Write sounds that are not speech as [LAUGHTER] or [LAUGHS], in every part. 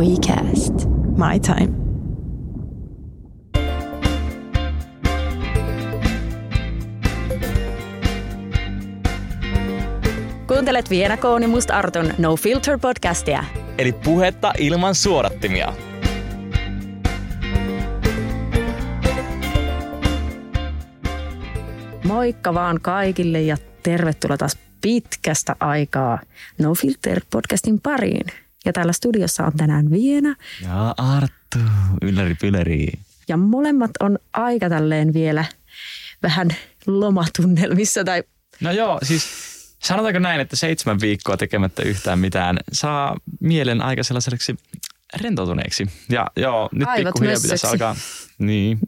WeCast. My time. Kuuntelet Viena Kooni Must Artun No Filter podcastia. Eli puhetta ilman suodattimia. Moikka vaan kaikille ja tervetuloa taas pitkästä aikaa No Filter podcastin pariin. Ja täällä studiossa on tänään Viena. Ja Arttu, ylläri pyläri. Ja molemmat on aika tälleen vielä vähän lomatunnelmissa tai No joo, siis sanotaanko näin, että seitsemän viikkoa tekemättä yhtään mitään saa mielen aika sellaiseksi rentoutuneeksi. Ja joo, nyt Aivot pikkuhiljaa pitäisi mössöksi. alkaa, niin,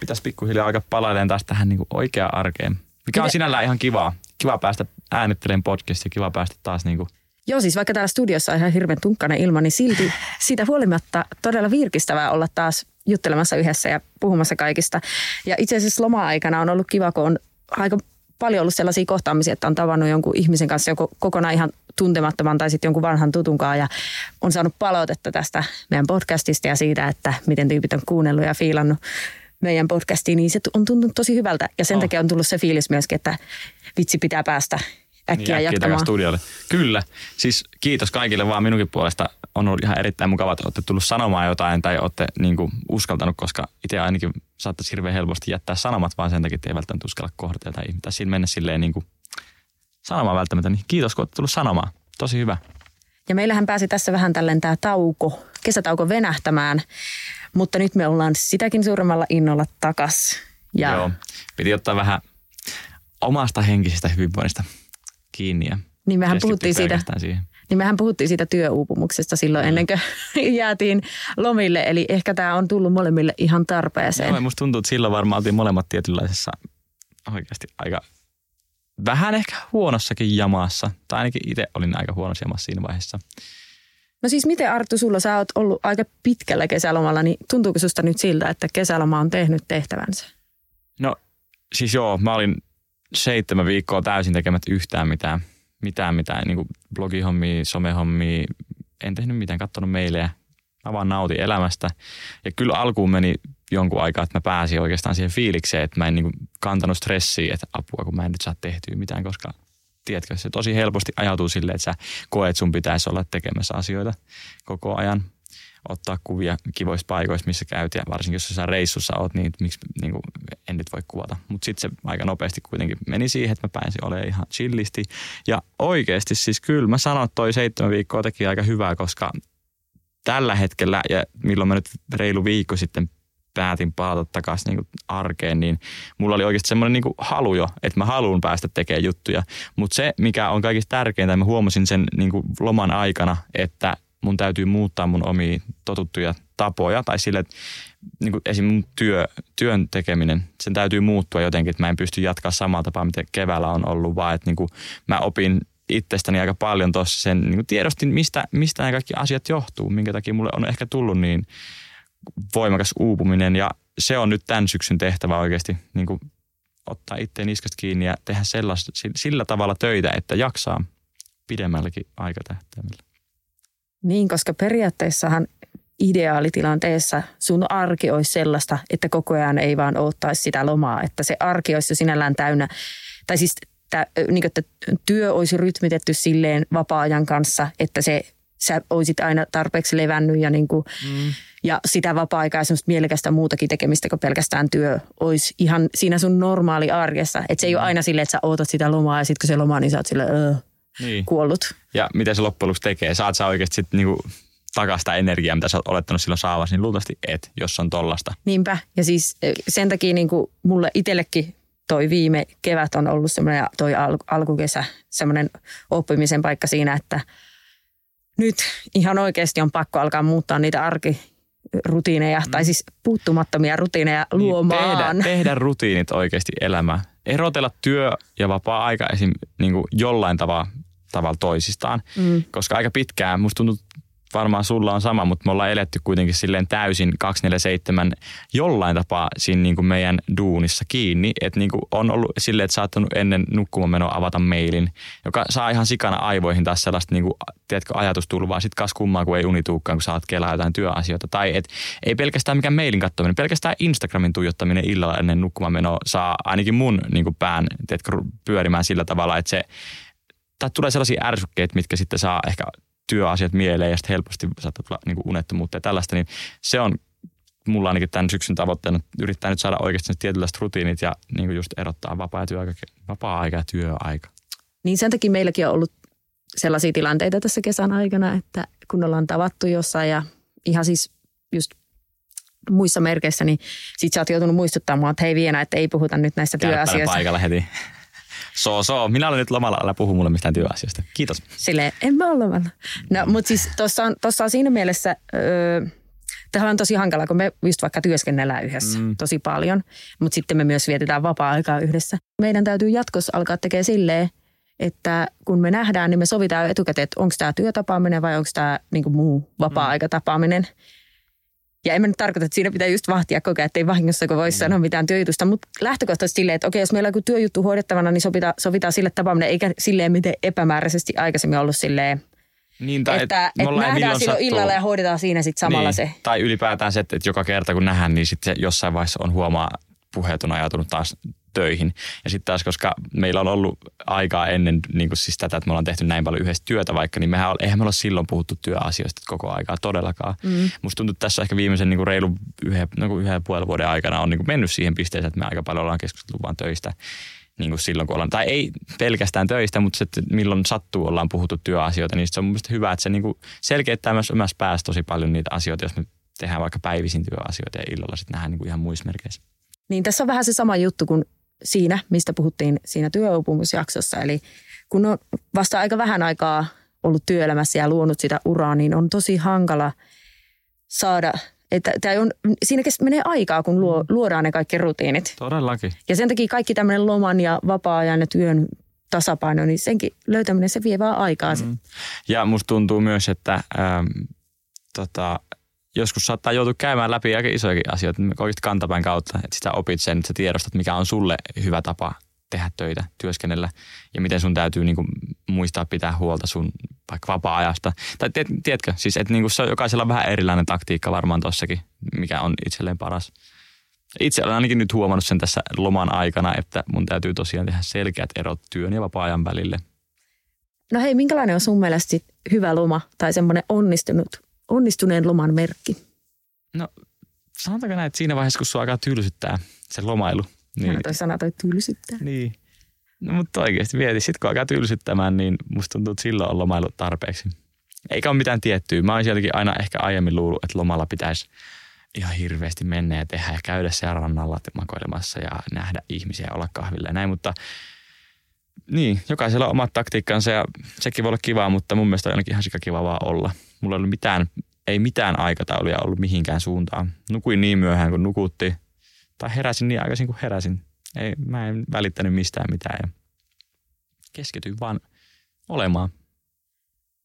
pitäisi pikkuhiljaa alkaa palailemaan taas tähän niin oikeaan arkeen. Mikä on sinällään ihan kivaa. Kiva päästä äänittelemään podcastia, kiva päästä taas niin kuin, Joo, siis vaikka täällä studiossa on ihan hirveän tunkkainen ilma, niin silti siitä huolimatta todella virkistävää olla taas juttelemassa yhdessä ja puhumassa kaikista. Ja itse asiassa loma-aikana on ollut kiva, kun on aika paljon ollut sellaisia kohtaamisia, että on tavannut jonkun ihmisen kanssa joko kokonaan ihan tuntemattoman tai sitten jonkun vanhan tutunkaan ja on saanut palautetta tästä meidän podcastista ja siitä, että miten tyypit on kuunnellut ja fiilannut meidän podcastiin, niin se on tuntunut tosi hyvältä. Ja sen Oh. takia on tullut se fiilis myöskin, että vitsi pitää päästä äkkiä niin, äkkiä jatkamaan. studiolle. Kyllä. Siis kiitos kaikille vaan minunkin puolesta. On ollut ihan erittäin mukavaa, että olette tullut sanomaan jotain tai olette niin kuin, uskaltanut, koska itse ainakin saattaisi hirveän helposti jättää sanomat vaan sen takia, että ei välttämättä uskalla kohdata tai, tai siinä mennä silleen niin kuin, sanomaan välttämättä. Niin kiitos, kun olette tullut sanomaan. Tosi hyvä. Ja meillähän pääsi tässä vähän tälleen tämä tauko, kesätauko venähtämään, mutta nyt me ollaan sitäkin suuremmalla innolla takas. Ja Joo. Piti ottaa vähän omasta henkisestä hyvinvoinnista kiinni ja Niin mehän puhuttiin siitä- Siihen. niin mehän puhuttiin siitä työuupumuksesta silloin ennen kuin [LAUGHS] jäätiin lomille, eli ehkä tämä on tullut molemmille ihan tarpeeseen. Joo, musta tuntuu, että silloin varmaan oltiin molemmat tietynlaisessa oikeasti aika vähän ehkä huonossakin jamassa. Tai ainakin itse olin aika huonossa jamassa siinä vaiheessa. No siis miten Arttu, sulla sä oot ollut aika pitkällä kesälomalla, niin tuntuuko susta nyt siltä, että kesäloma on tehnyt tehtävänsä? No siis joo, mä olin seitsemän viikkoa täysin tekemättä yhtään mitään. Mitään, mitään, niin blogihommia, somehommia. En tehnyt mitään, katsonut meilejä. Mä vaan nautin elämästä. Ja kyllä alkuun meni jonkun aikaa, että mä pääsin oikeastaan siihen fiilikseen, että mä en niin kuin kantanut stressiä, että apua, kun mä en nyt saa tehtyä mitään, koska tiedätkö, se tosi helposti ajautuu silleen, että sä koet, sun pitäisi olla tekemässä asioita koko ajan ottaa kuvia kivoista paikoista, missä käyt ja varsinkin jos sä reissussa oot, niin miksi niin kuin, en nyt voi kuvata. Mutta sitten se aika nopeasti kuitenkin meni siihen, että mä pääsin olemaan ihan chillisti. Ja oikeasti siis kyllä mä sanon, että toi seitsemän viikkoa teki aika hyvää, koska tällä hetkellä ja milloin mä nyt reilu viikko sitten päätin palata takaisin niin arkeen, niin mulla oli oikeasti semmoinen niin halu jo, että mä haluan päästä tekemään juttuja. Mutta se, mikä on kaikista tärkeintä, mä huomasin sen niin loman aikana, että mun täytyy muuttaa mun omia totuttuja tapoja tai sille, että niin kuin esim. mun työ, työn tekeminen, sen täytyy muuttua jotenkin, että mä en pysty jatkaa samalla tapaa, mitä keväällä on ollut, vaan että niin kuin mä opin itsestäni aika paljon tuossa sen, niin kuin tiedostin, mistä, mistä nämä kaikki asiat johtuu, minkä takia mulle on ehkä tullut niin voimakas uupuminen ja se on nyt tämän syksyn tehtävä oikeasti niin kuin ottaa itteen niskasta kiinni ja tehdä sellaista, sillä tavalla töitä, että jaksaa pidemmälläkin aikatähtäimellä. Niin, koska periaatteessahan ideaalitilanteessa sun arki olisi sellaista, että koko ajan ei vaan odottaisi sitä lomaa, että se arki olisi jo sinällään täynnä, tai siis tä, niin kuin, että työ olisi rytmitetty silleen vapaa-ajan kanssa, että se sä olisit aina tarpeeksi levännyt ja, niin kuin, mm. ja sitä vapaa-aikaa ja semmoista mielekästä muutakin tekemistä kuin pelkästään työ olisi ihan siinä sun normaali arjessa. Että se ei ole aina silleen, että sä ootat sitä lomaa ja sitten kun se loma, niin sä oot silleen, öö, Niin. kuollut. Ja mitä se loppujen lopuksi tekee? Saat sä oikeasti sitten niinku takaisin sitä energiaa, mitä sä oot olettanut silloin saavasi, niin luultavasti et, jos on tollasta. Niinpä. Ja siis eh, sen takia niin kuin mulle itsellekin toi viime kevät on ollut semmoinen ja toi al- alkukesä semmoinen oppimisen paikka siinä, että nyt ihan oikeasti on pakko alkaa muuttaa niitä arkirutiineja, mm. tai siis puuttumattomia rutiineja luomaan. Niin, tehdä, tehdä rutiinit oikeasti elämään. Erotella työ ja vapaa-aika esim. Niin kuin jollain tavalla, tavalla toisistaan. Mm. Koska aika pitkään, musta tuntuu varmaan sulla on sama, mutta me ollaan eletty kuitenkin silleen täysin 247 jollain tapaa siinä niin kuin meidän duunissa kiinni. Että niin kuin on ollut silleen, että saattanut ennen nukkumaan avata mailin, joka saa ihan sikana aivoihin taas sellaista niin kuin, tiedätkö, ajatustulvaa. Sitten kas kummaa, kun ei unituukkaan, kun saat kelaa jotain työasioita. Tai et, ei pelkästään mikään mailin katsominen, pelkästään Instagramin tuijottaminen illalla ennen nukkumaan saa ainakin mun niin kuin pään tiedätkö, pyörimään sillä tavalla, että se tai tulee sellaisia ärsykkeitä, mitkä sitten saa ehkä työasiat mieleen ja sitten helposti saattaa tulla niin unettomuutta ja tällaista, niin se on mulla ainakin tämän syksyn tavoitteena yrittää nyt saada oikeasti tietynlaiset rutiinit ja niin kuin just erottaa vapaa- ja työaika, vapaa-aika ja työaika. Niin sen takia meilläkin on ollut sellaisia tilanteita tässä kesän aikana, että kun ollaan tavattu jossain ja ihan siis just muissa merkeissä, niin sit sä oot joutunut muistuttamaan, että hei Viena, että ei puhuta nyt näistä työasioista. paikalla heti. So, so. Minä olen nyt lomalla, älä puhu mulle mistään työasioista. Kiitos. Sille en mä ole lomalla. No, mutta siis tuossa on, tossa on siinä mielessä, öö, Tämä on tosi hankala, kun me just vaikka työskennellään yhdessä mm. tosi paljon, mutta sitten me myös vietetään vapaa-aikaa yhdessä. Meidän täytyy jatkossa alkaa tekemään silleen, että kun me nähdään, niin me sovitaan etukäteen, että onko tämä työtapaaminen vai onko tämä niin muu vapaa-aikatapaaminen. Mm. Ja en mä nyt tarkoita, että siinä pitää just vahtia koko ajan, ettei vahingossa kun voisi mm. sanoa mitään työjutusta, mutta lähtökohtaisesti silleen, että okei, jos meillä on joku työjuttu hoidettavana, niin sovitaan, sovitaan sille tapaaminen, eikä silleen miten epämääräisesti aikaisemmin ollut silleen, niin, tai että, et, et nähdään silloin sattuu. illalla ja hoidetaan siinä sitten samalla niin, se. Tai ylipäätään se, että, että joka kerta kun nähdään, niin sitten jossain vaiheessa on huomaa, puheet on ajatunut taas töihin. Ja sitten taas, koska meillä on ollut aikaa ennen niin kuin siis tätä, että me ollaan tehty näin paljon yhdessä työtä vaikka, niin mehän, eihän me olla silloin puhuttu työasioista koko aikaa todellakaan. Mm. Musta tuntuu, että tässä ehkä viimeisen niin kuin reilun yhden, niin yhden puolen vuoden aikana on niin kuin mennyt siihen pisteeseen, että me aika paljon ollaan keskusteltu vaan töistä niin kuin silloin, kun ollaan, tai ei pelkästään töistä, mutta se, että milloin sattuu ollaan puhuttu työasioita, niin se on mielestäni hyvä, että se niin kuin selkeyttää myös omassa päässä tosi paljon niitä asioita, jos me tehdään vaikka päivisin työasioita ja illalla sitten nähdään niin kuin ihan muissa merkeissä. Niin tässä on vähän se sama juttu kuin siinä, mistä puhuttiin siinä työuupumusjaksossa. Eli kun on vasta aika vähän aikaa ollut työelämässä ja luonut sitä uraa, niin on tosi hankala saada että tämä on, siinä menee aikaa, kun luo, mm. luodaan ne kaikki rutiinit. Todellakin. Ja sen takia kaikki tämmöinen loman ja vapaa-ajan ja työn tasapaino, niin senkin löytäminen, se vie vaan aikaa. Mm. Ja musta tuntuu myös, että ähm, tota, joskus saattaa joutua käymään läpi aika isojakin asioita oikeasti kantapäin kautta, että sitä opit sen, että sä tiedostat, mikä on sulle hyvä tapa tehdä töitä, työskennellä ja miten sun täytyy niin kuin, muistaa pitää huolta sun vaikka vapaa-ajasta. Tai tiet, tiedätkö, siis että niin kuin se on jokaisella vähän erilainen taktiikka varmaan tossakin, mikä on itselleen paras. Itse olen ainakin nyt huomannut sen tässä loman aikana, että mun täytyy tosiaan tehdä selkeät erot työn ja vapaa-ajan välille. No hei, minkälainen on sun mielestä hyvä loma tai semmoinen onnistunut, onnistuneen loman merkki? No sanotaanko näin, että siinä vaiheessa, kun sua alkaa tylsyttää se lomailu – niin. toi sana toi tylsyttää. Niin. No mutta oikeasti mieti, sit kun alkaa tylsyttämään, niin musta tuntuu, että silloin on lomailu tarpeeksi. Eikä ole mitään tiettyä. Mä oon sieltäkin aina ehkä aiemmin luullut, että lomalla pitäisi ihan hirveästi mennä ja tehdä ja käydä siellä rannalla makoilemassa ja nähdä ihmisiä ja olla kahvilla ja näin, mutta niin, jokaisella on omat taktiikkansa ja sekin voi olla kivaa, mutta mun mielestä on ainakin ihan kiva vaan olla. Mulla ei ollut mitään, ei mitään aikatauluja ollut mihinkään suuntaan. Nukuin niin myöhään kuin nukutti, tai heräsin niin aikaisin kuin heräsin. Ei, mä en välittänyt mistään mitään ja keskityin vaan olemaan.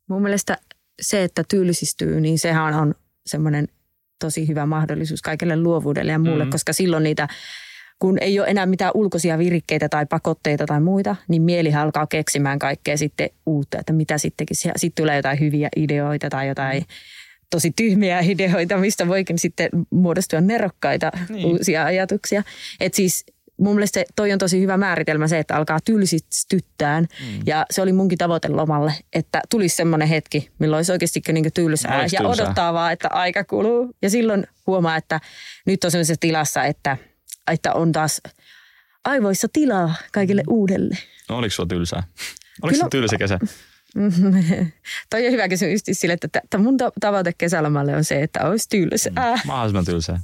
Mun mielestä se, että tylsistyy, niin sehän on semmoinen tosi hyvä mahdollisuus kaikille luovuudelle ja muulle, mm-hmm. koska silloin niitä, kun ei ole enää mitään ulkoisia virikkeitä tai pakotteita tai muita, niin mieli alkaa keksimään kaikkea sitten uutta, että mitä sittenkin. Sitten tulee jotain hyviä ideoita tai jotain mm tosi tyhmiä [LAUGHS] ideoita, mistä voikin sitten muodostua nerokkaita niin. uusia ajatuksia. Et siis mun mielestä toi on tosi hyvä määritelmä se, että alkaa tylsistyttään. Mm. Ja se oli munkin tavoite lomalle, että tulisi semmoinen hetki, milloin olisi oikeasti niin tylsää. Ja tylsää. odottaa vaan, että aika kuluu. Ja silloin huomaa, että nyt on semmoisessa tilassa, että, että on taas aivoissa tilaa kaikille mm. uudelle. No, oliko sulla tylsää? Oliko Kyllä, se tylsä kesä? [LAUGHS] Toi on hyvä kysymys sille, että, että mun tavoite kesälomalle on se, että olisi tylsää. Mm, mahdollisimman tylsää.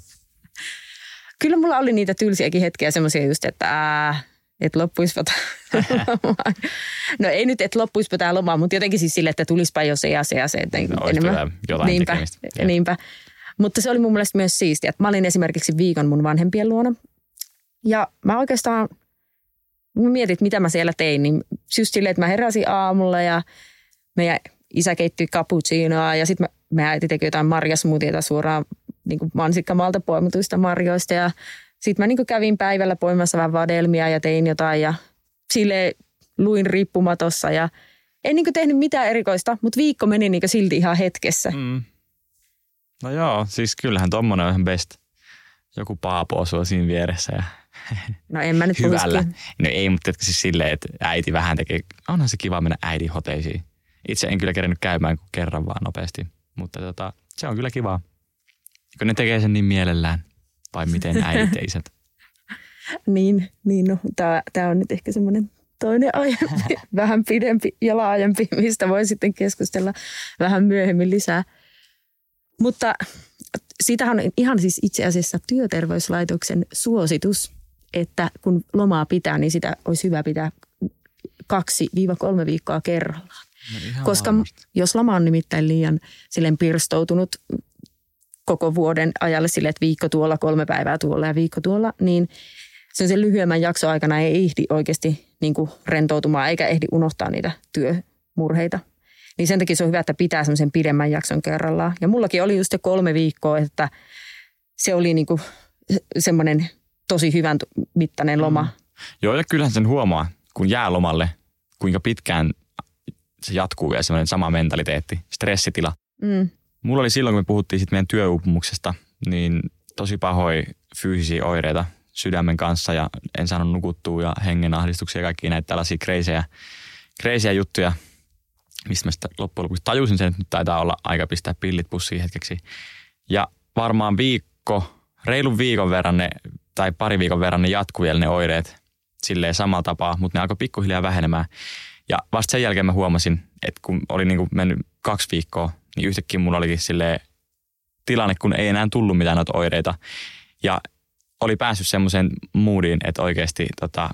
Kyllä mulla oli niitä tylsiäkin hetkiä semmoisia just, että ää, että loppuispa [LAUGHS] No ei nyt, että loppuispa tämä loma, mutta jotenkin siis sille, että tulispa jo se ja se ja se. Että no, enemmän. jotain niinpä, tekemistä. niinpä. Mutta se oli mun mielestä myös siistiä, että mä olin esimerkiksi viikon mun vanhempien luona. Ja mä oikeastaan mä mietin, että mitä mä siellä tein, niin just silleen, että mä heräsin aamulla ja meidän isä keitti cappuccinoa ja sitten me, me äiti teki jotain marjasmuutiota suoraan niin kuin mansikkamaalta poimituista marjoista ja sitten mä niin kävin päivällä poimassa vähän vadelmia ja tein jotain ja sille luin riippumatossa ja en niin tehnyt mitään erikoista, mutta viikko meni niin silti ihan hetkessä. Mm. No joo, siis kyllähän tommonen on ihan best. Joku paapo osuu siinä vieressä ja No en mä nyt Hyvällä. No ei, mutta siis silleen, että äiti vähän tekee, onhan se kiva mennä äidin hoteisiin. Itse en kyllä kerännyt käymään kuin kerran vaan nopeasti, mutta tota, se on kyllä kiva. Kun ne tekee sen niin mielellään, vai miten [LAUGHS] äidit teisät? niin, niin no, tämä on nyt ehkä semmoinen toinen aiempi, [LAUGHS] vähän pidempi ja laajempi, mistä voi sitten keskustella vähän myöhemmin lisää. Mutta siitähän on ihan siis itse asiassa työterveyslaitoksen suositus, että kun lomaa pitää, niin sitä olisi hyvä pitää kaksi-kolme viikkoa kerrallaan. No Koska varmasti. jos loma on nimittäin liian silleen pirstoutunut koko vuoden ajalle sille, että viikko tuolla, kolme päivää tuolla ja viikko tuolla, niin sen, sen lyhyemmän jakson aikana ei ehdi oikeasti niin kuin rentoutumaan eikä ehdi unohtaa niitä työmurheita. Niin sen takia se on hyvä, että pitää semmoisen pidemmän jakson kerrallaan. Ja mullakin oli just se kolme viikkoa, että se oli niin kuin semmoinen tosi hyvän mittainen loma. Mm. Joo, ja kyllähän sen huomaa, kun jää lomalle, kuinka pitkään se jatkuu ja semmoinen sama mentaliteetti, stressitila. Mm. Mulla oli silloin, kun me puhuttiin sitten meidän työuupumuksesta, niin tosi pahoja fyysisiä oireita sydämen kanssa ja en saanut nukuttua ja hengenahdistuksia ja kaikkia näitä tällaisia kreisejä, kreisejä juttuja, mistä mä sitten loppujen lopuksi tajusin sen, että nyt taitaa olla aika pistää pillit pussiin hetkeksi. Ja varmaan viikko, reilun viikon verran ne, tai pari viikon verran ne jatkuu vielä ne oireet silleen samalla tapaa, mutta ne alkoi pikkuhiljaa vähenemään. Ja vasta sen jälkeen mä huomasin, että kun oli niin kuin mennyt kaksi viikkoa, niin yhtäkkiä mulla olikin sille tilanne, kun ei enää tullut mitään noita oireita. Ja oli päässyt semmoiseen moodiin, että oikeasti tota,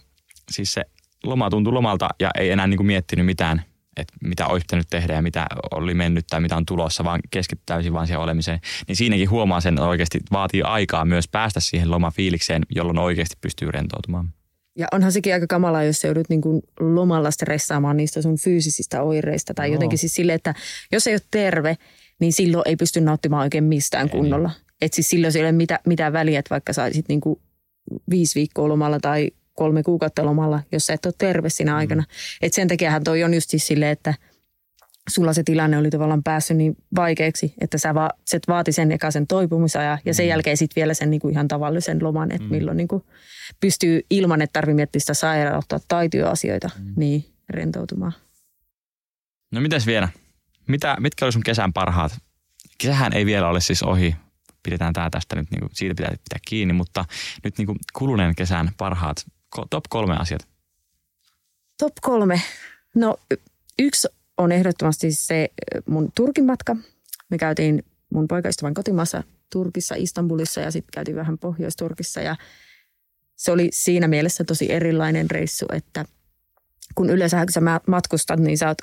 siis se loma tuntui lomalta ja ei enää niin kuin miettinyt mitään, että mitä olisi pitänyt tehdä ja mitä oli mennyt tai mitä on tulossa, vaan keskittyy täysin vaan siihen olemiseen. Niin siinäkin huomaa sen, että oikeasti vaatii aikaa myös päästä siihen lomafiilikseen, jolloin oikeasti pystyy rentoutumaan. Ja onhan sekin aika kamalaa, jos joudut niin kuin lomalla stressaamaan niistä sun fyysisistä oireista. Tai no. jotenkin siis sille, että jos ei ole terve, niin silloin ei pysty nauttimaan oikein mistään ei. kunnolla. Että siis silloin ei ole mitä, mitään väliä, että vaikka saisit niin kuin viisi viikkoa lomalla tai kolme kuukautta lomalla, jos sä et ole terve siinä mm. aikana. Et sen takiahan toi on just siis silleen, että sulla se tilanne oli tavallaan päässyt niin vaikeaksi, että sä, va, sä vaati sen eka sen toipumisajan ja sen mm. jälkeen sitten vielä sen niin kuin ihan tavallisen loman, että mm. milloin niin kuin pystyy ilman, että tarvitsee miettiä sitä sairautta tai työasioita, mm. niin rentoutumaan. No mitäs vielä? Mitä, mitkä oli sun kesän parhaat? Kesähän ei vielä ole siis ohi. Pidetään tämä tästä nyt, niin kuin, siitä pitää pitää kiinni, mutta nyt niin kuin kuluneen kesän parhaat top kolme asiat. Top kolme. No yksi on ehdottomasti se mun Turkin matka. Me käytiin mun poikaystävän kotimaassa Turkissa, Istanbulissa ja sitten käytiin vähän Pohjois-Turkissa ja se oli siinä mielessä tosi erilainen reissu, että kun yleensä kun sä matkustat, niin sä oot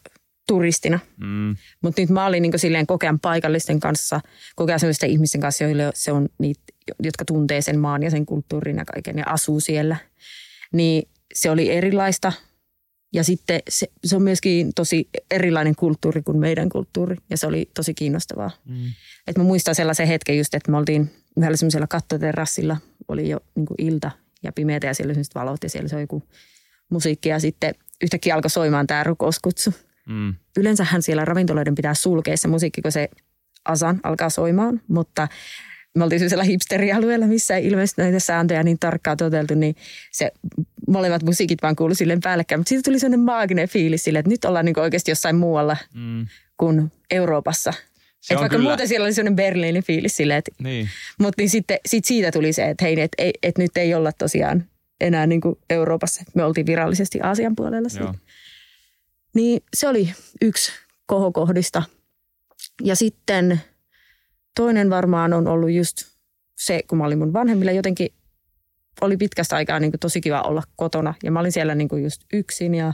turistina. Mm. Mutta nyt mä olin niin silleen kokean paikallisten kanssa, kokea sellaisten ihmisten kanssa, joille se on niitä, jotka tuntee sen maan ja sen kulttuurin ja kaiken ja asuu siellä. Niin se oli erilaista ja sitten se, se on myöskin tosi erilainen kulttuuri kuin meidän kulttuuri ja se oli tosi kiinnostavaa. Mm. Et mä muistan sellaisen hetken just, että me oltiin yhdellä semmoisella kattoterassilla, oli jo niin ilta ja pimeätä ja siellä oli valot ja siellä se oli joku musiikki ja sitten yhtäkkiä alkoi soimaan tämä rukouskutsu. Mm. Yleensähän siellä ravintoloiden pitää sulkea se musiikki, kun se asan alkaa soimaan, mutta me oltiin sellaisella hipsterialueella, missä ei ilmeisesti näitä sääntöjä niin tarkkaan toteltu, niin se molemmat musiikit vaan kuului silleen päällekkäin. Mutta siitä tuli sellainen maaginen fiilis sille, että nyt ollaan niin oikeasti jossain muualla mm. kuin Euroopassa. että vaikka kyllä. muuten siellä oli sellainen Berliinin fiilis silleen, että, niin. mutta niin sitten sit siitä tuli se, että hei, että, et, et nyt ei olla tosiaan enää niin kuin Euroopassa. Me oltiin virallisesti Aasian puolella. Joo. Niin se oli yksi kohokohdista. Ja sitten toinen varmaan on ollut just se, kun mä olin mun vanhemmilla jotenkin oli pitkästä aikaa niin kuin tosi kiva olla kotona. Ja mä olin siellä niin kuin just yksin ja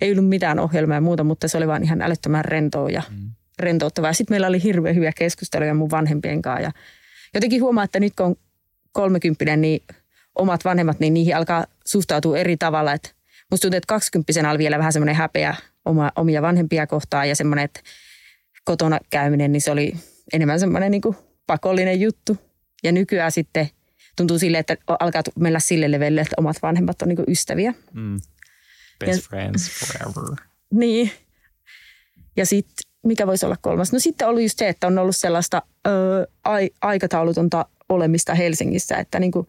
ei ollut mitään ohjelmaa ja muuta, mutta se oli vaan ihan älyttömän rentoa ja mm. rentouttavaa. Sitten meillä oli hirveän hyviä keskusteluja mun vanhempien kanssa. Ja jotenkin huomaa, että nyt kun on kolmekymppinen, niin omat vanhemmat, niin niihin alkaa suhtautua eri tavalla. Että musta tuntuu, että kaksikymppisenä oli vielä vähän semmoinen häpeä oma, omia vanhempia kohtaan ja semmoinen, että kotona käyminen, niin se oli enemmän semmoinen niin kuin pakollinen juttu. Ja nykyään sitten tuntuu sille, että alkaa mennä sille levelle, että omat vanhemmat on niin kuin ystäviä. Mm. Best Ja- friends forever. [LAUGHS] Niin. Ja sitten, mikä voisi olla kolmas? No sitten oli just se, että on ollut sellaista ö, ai, aikataulutonta olemista Helsingissä, että niin kuin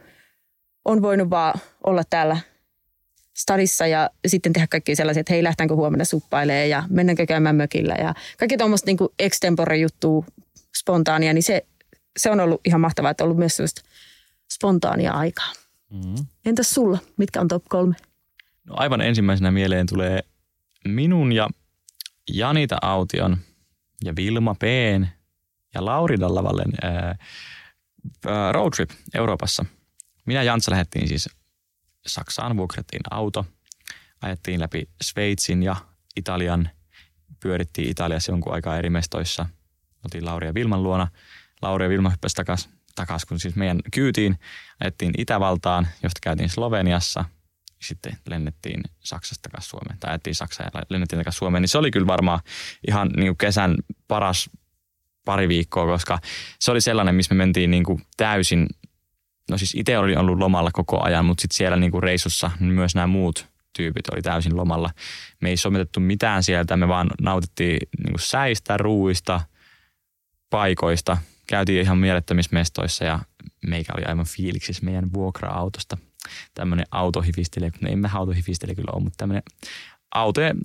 on voinut vaan olla täällä stadissa ja sitten tehdä kaikki sellaisia, että hei, lähtäänkö huomenna suppailemaan ja mennäänkö käymään mökillä ja kaikki tuommoista niin extempore juttua spontaania, niin se, se on ollut ihan mahtavaa, että on ollut myös sellaista spontaania aikaa. Mm. Entäs sulla? Mitkä on top kolme? No aivan ensimmäisenä mieleen tulee minun ja Janita Aution ja Vilma P:n ja Lauri Dallavallen ää, ää, roadtrip Euroopassa. Minä ja Jantsa lähdettiin siis Saksaan, vuokrattiin auto, ajettiin läpi Sveitsin ja Italian, pyörittiin Italiassa jonkun aikaa eri mestoissa. Oltiin Lauri ja Vilman luona. Lauri ja Vilma hyppäsi takas, takas, kun siis meidän kyytiin ajettiin Itävaltaan, josta käytiin Sloveniassa. Sitten lennettiin Saksasta takaisin Suomeen, tai ajettiin Saksaan ja lennettiin takaisin Suomeen. Niin se oli kyllä varmaan ihan niin kuin kesän paras pari viikkoa, koska se oli sellainen, missä me mentiin niin kuin täysin no siis itse olin ollut lomalla koko ajan, mutta sitten siellä niinku reissussa niin myös nämä muut tyypit oli täysin lomalla. Me ei somitettu mitään sieltä, me vaan nautittiin niinku säistä, ruuista, paikoista. Käytiin ihan mielettömissä mestoissa ja meikä oli aivan fiiliksissä meidän vuokra-autosta. Tämmöinen autohifistelijä, no ei mä autohifistelijä kyllä ole, mutta tämmöinen autojen,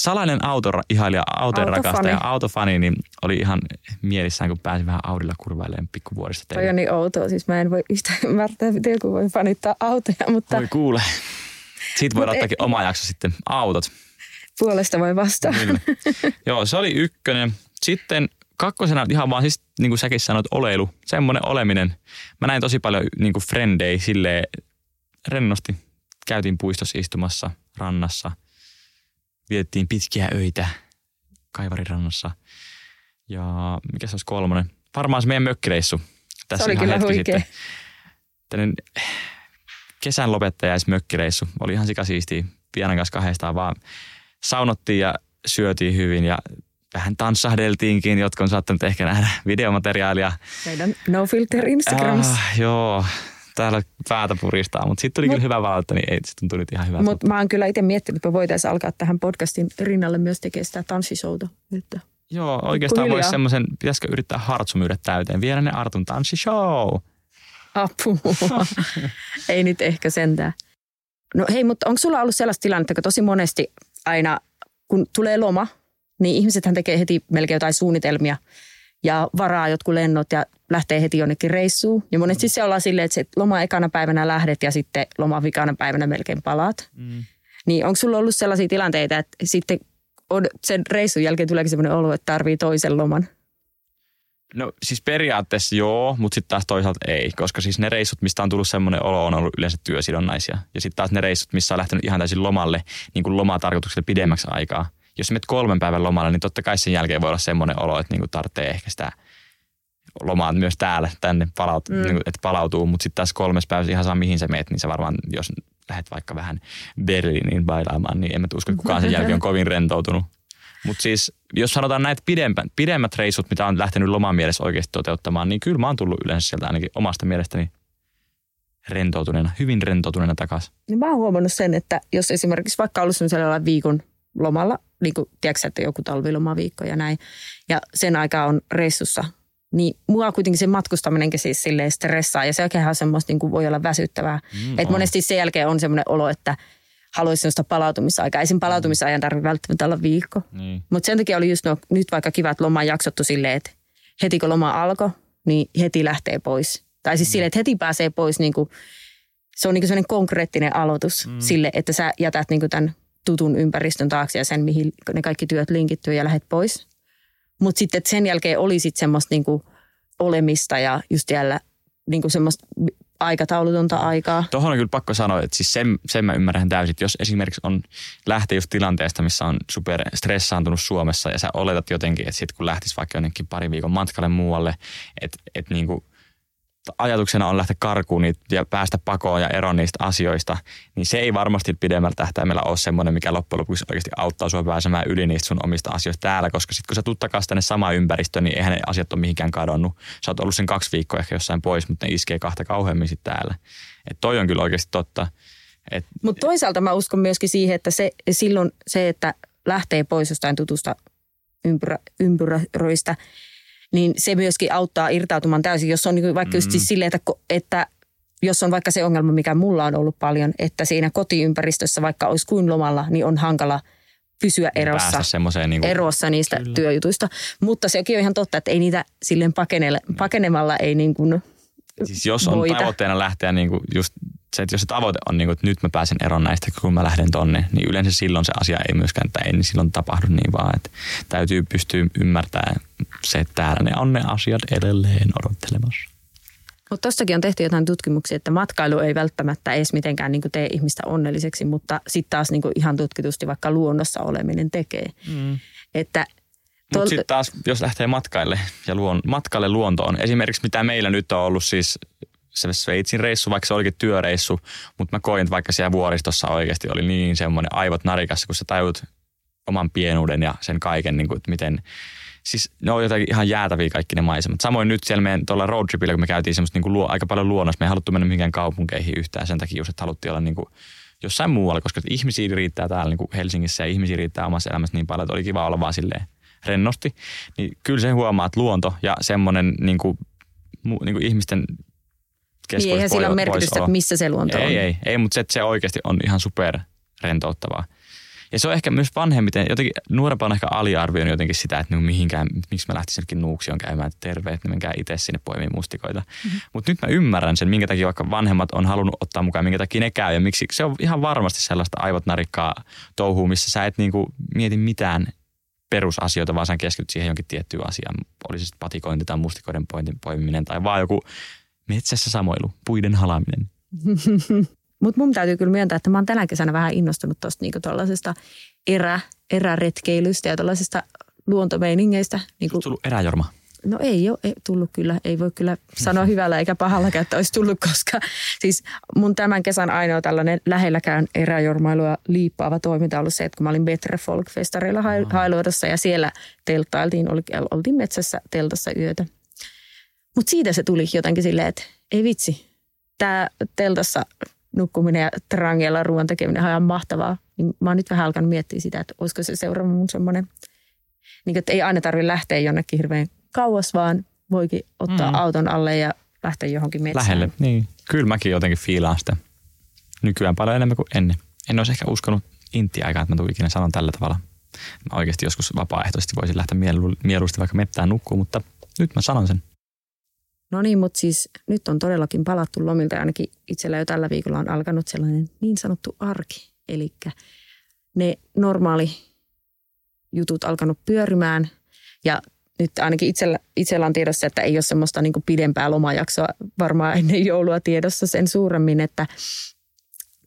salainen autoihailija, autojen Autofani. rakastaja, autofani, niin oli ihan mielissään, kun pääsi vähän Audilla kurvailemaan pikkuvuorista Toi on niin outoa, siis mä en voi yhtään ymmärtää, miten joku voi fanittaa autoja, mutta Voi kuule. Siitä voi ottaakin ei- oma jakso sitten. Autot. puolesta voi vastaa. Kyllä. [LAUGHS] Joo, se oli ykkönen. Sitten kakkosena ihan vaan siis, niin kuin säkin sanoit, oleilu. Semmoinen oleminen. Mä näin tosi paljon niin kuin frendei silleen rennosti. Käytiin puistossa istumassa rannassa. Vietettiin pitkiä öitä Kaivarirannassa. Ja mikä se olisi kolmonen? Varmaan se meidän mökkireissu. Tässä oli ihan kyllä hetki huikea. sitten. Kesän lopettajaismökkireissu. Oli ihan sikasiistiä. Pianan kanssa kahdestaan vaan saunottiin ja syötiin hyvin ja vähän tanssahdeltiinkin. Jotkut on saattanut ehkä nähdä videomateriaalia. Meidän No Filter Instagramissa. Ah, joo, täällä päätä puristaa, mutta sitten tuli Mut- kyllä hyvä valta, niin ei, se tuntui nyt ihan hyvältä. Mutta mä oon kyllä itse miettinyt, että me voitaisiin alkaa tähän podcastin rinnalle myös tekemään sitä tanssishouta. Että Joo, oikeastaan voisi semmoisen, pitäisikö yrittää Hartsu myydä täyteen. Vielä ne Artun tanssishow. apua. [LAUGHS] Ei nyt ehkä sentään. No hei, mutta onko sulla ollut sellaista tilannetta, kun tosi monesti aina kun tulee loma, niin ihmisethän tekee heti melkein jotain suunnitelmia ja varaa jotkut lennot ja lähtee heti jonnekin reissuun. Ja monesti se ollaan silleen, että se loma ekana päivänä lähdet ja sitten loma vikana päivänä melkein palaat. Mm. Niin onko sulla ollut sellaisia tilanteita, että sitten on sen reissun jälkeen tuleekin sellainen olo, että tarvii toisen loman? No siis periaatteessa joo, mutta sitten taas toisaalta ei, koska siis ne reissut, mistä on tullut semmoinen olo, on ollut yleensä työsidonnaisia. Ja sitten taas ne reissut, missä on lähtenyt ihan täysin lomalle, niin kuin lomatarkoituksella pidemmäksi aikaa. Jos menet kolmen päivän lomalle, niin totta kai sen jälkeen voi olla semmoinen olo, että niin kuin tarvitsee ehkä sitä lomaa myös täällä tänne, palaut, Mm. mm. niin kuin, että palautuu. Mutta sitten taas kolmes päivässä ihan saa mihin sä meet, niin se varmaan, jos lähdet vaikka vähän Berliiniin bailaamaan, niin en mä usko, että kukaan sen jälkeen on kovin rentoutunut. Mutta siis, jos sanotaan näitä pidempät, pidemmät reissut, mitä on lähtenyt loman mielessä oikeasti toteuttamaan, niin kyllä mä oon tullut yleensä sieltä ainakin omasta mielestäni rentoutuneena, hyvin rentoutuneena takaisin. Niin mä oon huomannut sen, että jos esimerkiksi vaikka ollut sellaisella viikon lomalla, niin kuin tiedätkö, että joku talvilomaviikko ja näin, ja sen aikaa on reissussa, niin mua kuitenkin se matkustaminenkin siis silleen stressaa, ja se oikeinhan semmoista niin kuin voi olla väsyttävää. Mm, että on. monesti sen jälkeen on semmoinen olo, että haluaisi sellaista palautumisaikaa. Ei sen palautumisajan tarvitse välttämättä olla viikko. Niin. Mutta sen takia oli just no, nyt vaikka kivat loma jaksottu silleen, että heti kun loma alkoi, niin heti lähtee pois. Tai siis silleen, että heti pääsee pois, niin kuin, se on niin sellainen konkreettinen aloitus mm. sille, että sä jätät niin tämän tutun ympäristön taakse ja sen, mihin ne kaikki työt linkittyy ja lähdet pois. Mutta sitten sen jälkeen oli sitten semmoista niin kuin olemista ja just vielä niin kuin semmoista aikataulutonta aikaa. Tuohon on kyllä pakko sanoa, että siis sen, sen mä ymmärrän täysin, että jos esimerkiksi on lähtee just tilanteesta, missä on super stressaantunut Suomessa ja sä oletat jotenkin, että sit kun lähtis vaikka jonnekin pari viikon matkalle muualle, että et niinku, ajatuksena on lähteä karkuun ja päästä pakoon ja eroon niistä asioista, niin se ei varmasti pidemmällä tähtäimellä ole semmoinen, mikä loppujen lopuksi oikeasti auttaa sinua pääsemään yli niistä sun omista asioista täällä, koska sitten kun sä tuut tänne samaan ympäristöön, niin eihän ne asiat ole mihinkään kadonnut. Sä oot ollut sen kaksi viikkoa ehkä jossain pois, mutta ne iskee kahta kauheammin sitten täällä. Et toi on kyllä oikeasti totta. Mutta toisaalta mä uskon myöskin siihen, että se, silloin se, että lähtee pois jostain tutusta ympyrä, ympyröistä, niin se myöskin auttaa irtautumaan täysin. Jos on niin vaikka mm. just siis silleen, että, että jos on vaikka se ongelma, mikä mulla on ollut paljon, että siinä kotiympäristössä, vaikka olisi kuin lomalla, niin on hankala pysyä erossa, niin kuin, erossa niistä kyllä. työjutuista. Mutta sekin on ihan totta, että ei niitä silleen pakenemalla ei niin kuin Siis jos on voita. tavoitteena lähteä niin kuin just se, että jos se tavoite on, niin kuin, että nyt mä pääsen eroon näistä, kun mä lähden tonne, niin yleensä silloin se asia ei myöskään, että ei niin silloin tapahdu niin vaan, että täytyy pystyä ymmärtämään se, että täällä ne on ne asiat edelleen odottelemassa. Mutta tuossakin on tehty jotain tutkimuksia, että matkailu ei välttämättä edes mitenkään niin tee ihmistä onnelliseksi, mutta sitten taas niin ihan tutkitusti vaikka luonnossa oleminen tekee. Mm. Että mutta sitten taas, jos lähtee matkaille ja luon, matkalle luontoon, esimerkiksi mitä meillä nyt on ollut siis se Sveitsin reissu, vaikka se olikin työreissu, mutta mä koin, että vaikka siellä vuoristossa oikeasti oli niin semmoinen aivot narikassa, kun sä tajut oman pienuuden ja sen kaiken, niin kuin, että miten, siis ne on jotenkin ihan jäätäviä kaikki ne maisemat. Samoin nyt siellä meidän tuolla roadtripillä, kun me käytiin semmoista niin kuin luo, aika paljon luonnossa, me ei haluttu mennä mihinkään kaupunkeihin yhtään sen takia, että haluttiin olla niin kuin jossain muualla, koska ihmisiä riittää täällä niin kuin Helsingissä ja ihmisiä riittää omassa elämässä niin paljon, että oli kiva olla vaan silleen rennosti. Niin kyllä se huomaa, että luonto ja semmoinen niin kuin, niin kuin ihmisten niin eihän sillä ole merkitystä, että missä se luonto ei, on. Ei, ei, ei mutta se, se oikeasti on ihan super rentouttavaa. Ja se on ehkä myös vanhemmiten, jotenkin nuorempana ehkä aliarvioinut jotenkin sitä, että niin mihinkään, miksi mä lähtisin jonnekin Nuuksion käymään terveet, niin menkää itse sinne poimiin mustikoita. Mm-hmm. Mutta nyt mä ymmärrän sen, minkä takia vaikka vanhemmat on halunnut ottaa mukaan, minkä takia ne käy ja miksi. Se on ihan varmasti sellaista aivot narikkaa touhua, missä sä et niinku mieti mitään perusasioita, vaan sä keskityt siihen jonkin tiettyyn asiaan. Olisi sitten patikointi tai mustikoiden poimiminen tai vaan joku Metsässä samoilu, puiden halaminen. [LAUGHS] Mutta mun täytyy kyllä myöntää, että mä oon tänä kesänä vähän innostunut tuosta niinku tuollaisesta erä, eräretkeilystä ja tuollaisesta luontomeiningeistä. Niinku, tullut eräjorma? No ei ole ei tullut kyllä. Ei voi kyllä sanoa hyvällä eikä pahalla, että olisi tullut, koska siis mun tämän kesän ainoa tällainen lähelläkään eräjormailua liippaava toiminta on ollut se, että kun mä olin Betre Folk-festareilla Hailuodossa ja siellä telttailtiin, oltiin metsässä teltassa yötä. Mutta siitä se tuli jotenkin silleen, että ei vitsi, tämä teltassa nukkuminen ja trangeella ruoan tekeminen on ihan mahtavaa. Niin mä oon nyt vähän alkanut miettiä sitä, että olisiko se seuraava mun semmoinen, niin että ei aina tarvitse lähteä jonnekin hirveän kauas, vaan voikin ottaa mm. auton alle ja lähteä johonkin metsään. Lähelle, niin. Kyllä mäkin jotenkin fiilaan sitä nykyään paljon enemmän kuin ennen. En olisi ehkä uskonut intti aikaa, että mä ikinä sanon tällä tavalla. Mä oikeasti joskus vapaaehtoisesti voisin lähteä mieluusti vaikka mettään nukkuu, mutta nyt mä sanon sen. No niin, mutta siis nyt on todellakin palattu lomilta ja ainakin itsellä jo tällä viikolla on alkanut sellainen niin sanottu arki. Eli ne normaali jutut alkanut pyörimään ja nyt ainakin itsellä, itsellä on tiedossa, että ei ole semmoista niin pidempää lomajaksoa varmaan ennen joulua tiedossa sen suuremmin, että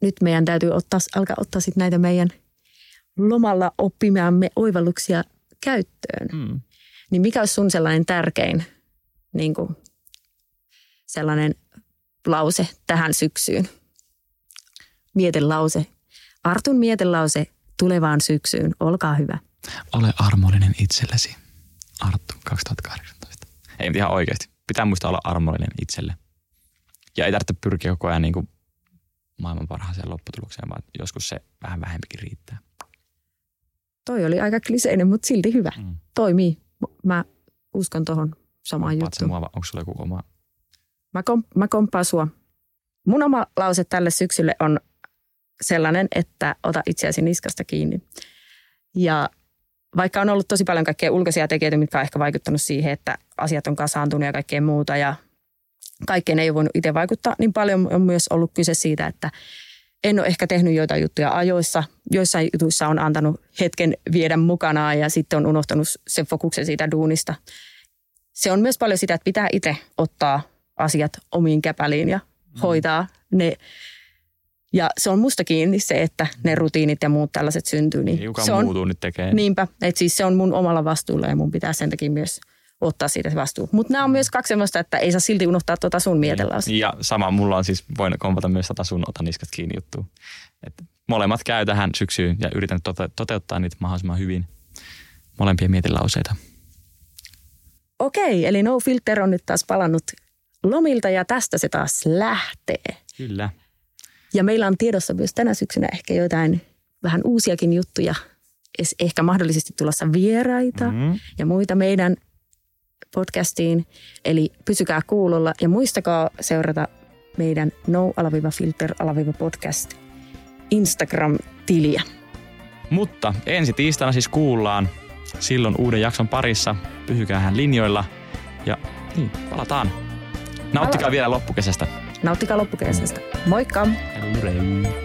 nyt meidän täytyy ottaa, alkaa ottaa sit näitä meidän lomalla oppimamme oivalluksia käyttöön. Mm. Niin mikä olisi sun sellainen tärkein niin kuin sellainen lause tähän syksyyn. Mietelause. Artun mietelause tulevaan syksyyn. Olkaa hyvä. Ole armollinen itsellesi. Arttu 2018. Ei ihan oikeasti. Pitää muistaa olla armollinen itselle. Ja ei tarvitse pyrkiä koko ajan niin kuin maailman parhaaseen lopputulokseen, vaan joskus se vähän vähempikin riittää. Toi oli aika kliseinen, mutta silti hyvä. Mm. Toimii. Mä uskon tuohon samaan juttuun. Onko sulla joku oma Mä, kom, mä komppaan sua. Mun oma lause tälle syksylle on sellainen, että ota itseäsi niskasta kiinni. Ja vaikka on ollut tosi paljon kaikkea ulkoisia tekijöitä, mitkä on ehkä vaikuttanut siihen, että asiat on kasaantunut ja kaikkea muuta ja kaikkeen ei ole voinut itse vaikuttaa, niin paljon on myös ollut kyse siitä, että en ole ehkä tehnyt joitain juttuja ajoissa. Joissain jutuissa on antanut hetken viedä mukanaan ja sitten on unohtanut sen fokuksen siitä duunista. Se on myös paljon sitä, että pitää itse ottaa asiat omiin käpäliin ja mm. hoitaa ne. Ja se on musta kiinni se, että ne rutiinit ja muut tällaiset syntyy. Niin Ei se on, muutu nyt tekee. Niinpä, että siis se on mun omalla vastuulla ja mun pitää sen takia myös ottaa siitä se vastuu. Mutta nämä on myös kaksi sellaista, että ei saa silti unohtaa tuota sun mietelausta. Niin, ja sama mulla on siis, voin kompata myös tätä sun ota niskat kiinni juttu. Et molemmat käy tähän syksyyn ja yritän tote- toteuttaa niitä mahdollisimman hyvin. Molempia mietilauseita. Okei, eli No Filter on nyt taas palannut lomilta ja tästä se taas lähtee. Kyllä. Ja meillä on tiedossa myös tänä syksynä ehkä jotain vähän uusiakin juttuja. Ehkä mahdollisesti tulossa vieraita Mm. ja muita meidän podcastiin. Eli pysykää kuulolla ja muistakaa seurata meidän no-filter-podcast Instagram-tiliä. Mutta ensi tiistaina siis kuullaan silloin uuden jakson parissa. Pysykäähän linjoilla ja niin, palataan. Nauttikaa vielä loppukesästä. Nauttikaa loppukesästä. Moikka! Hurray.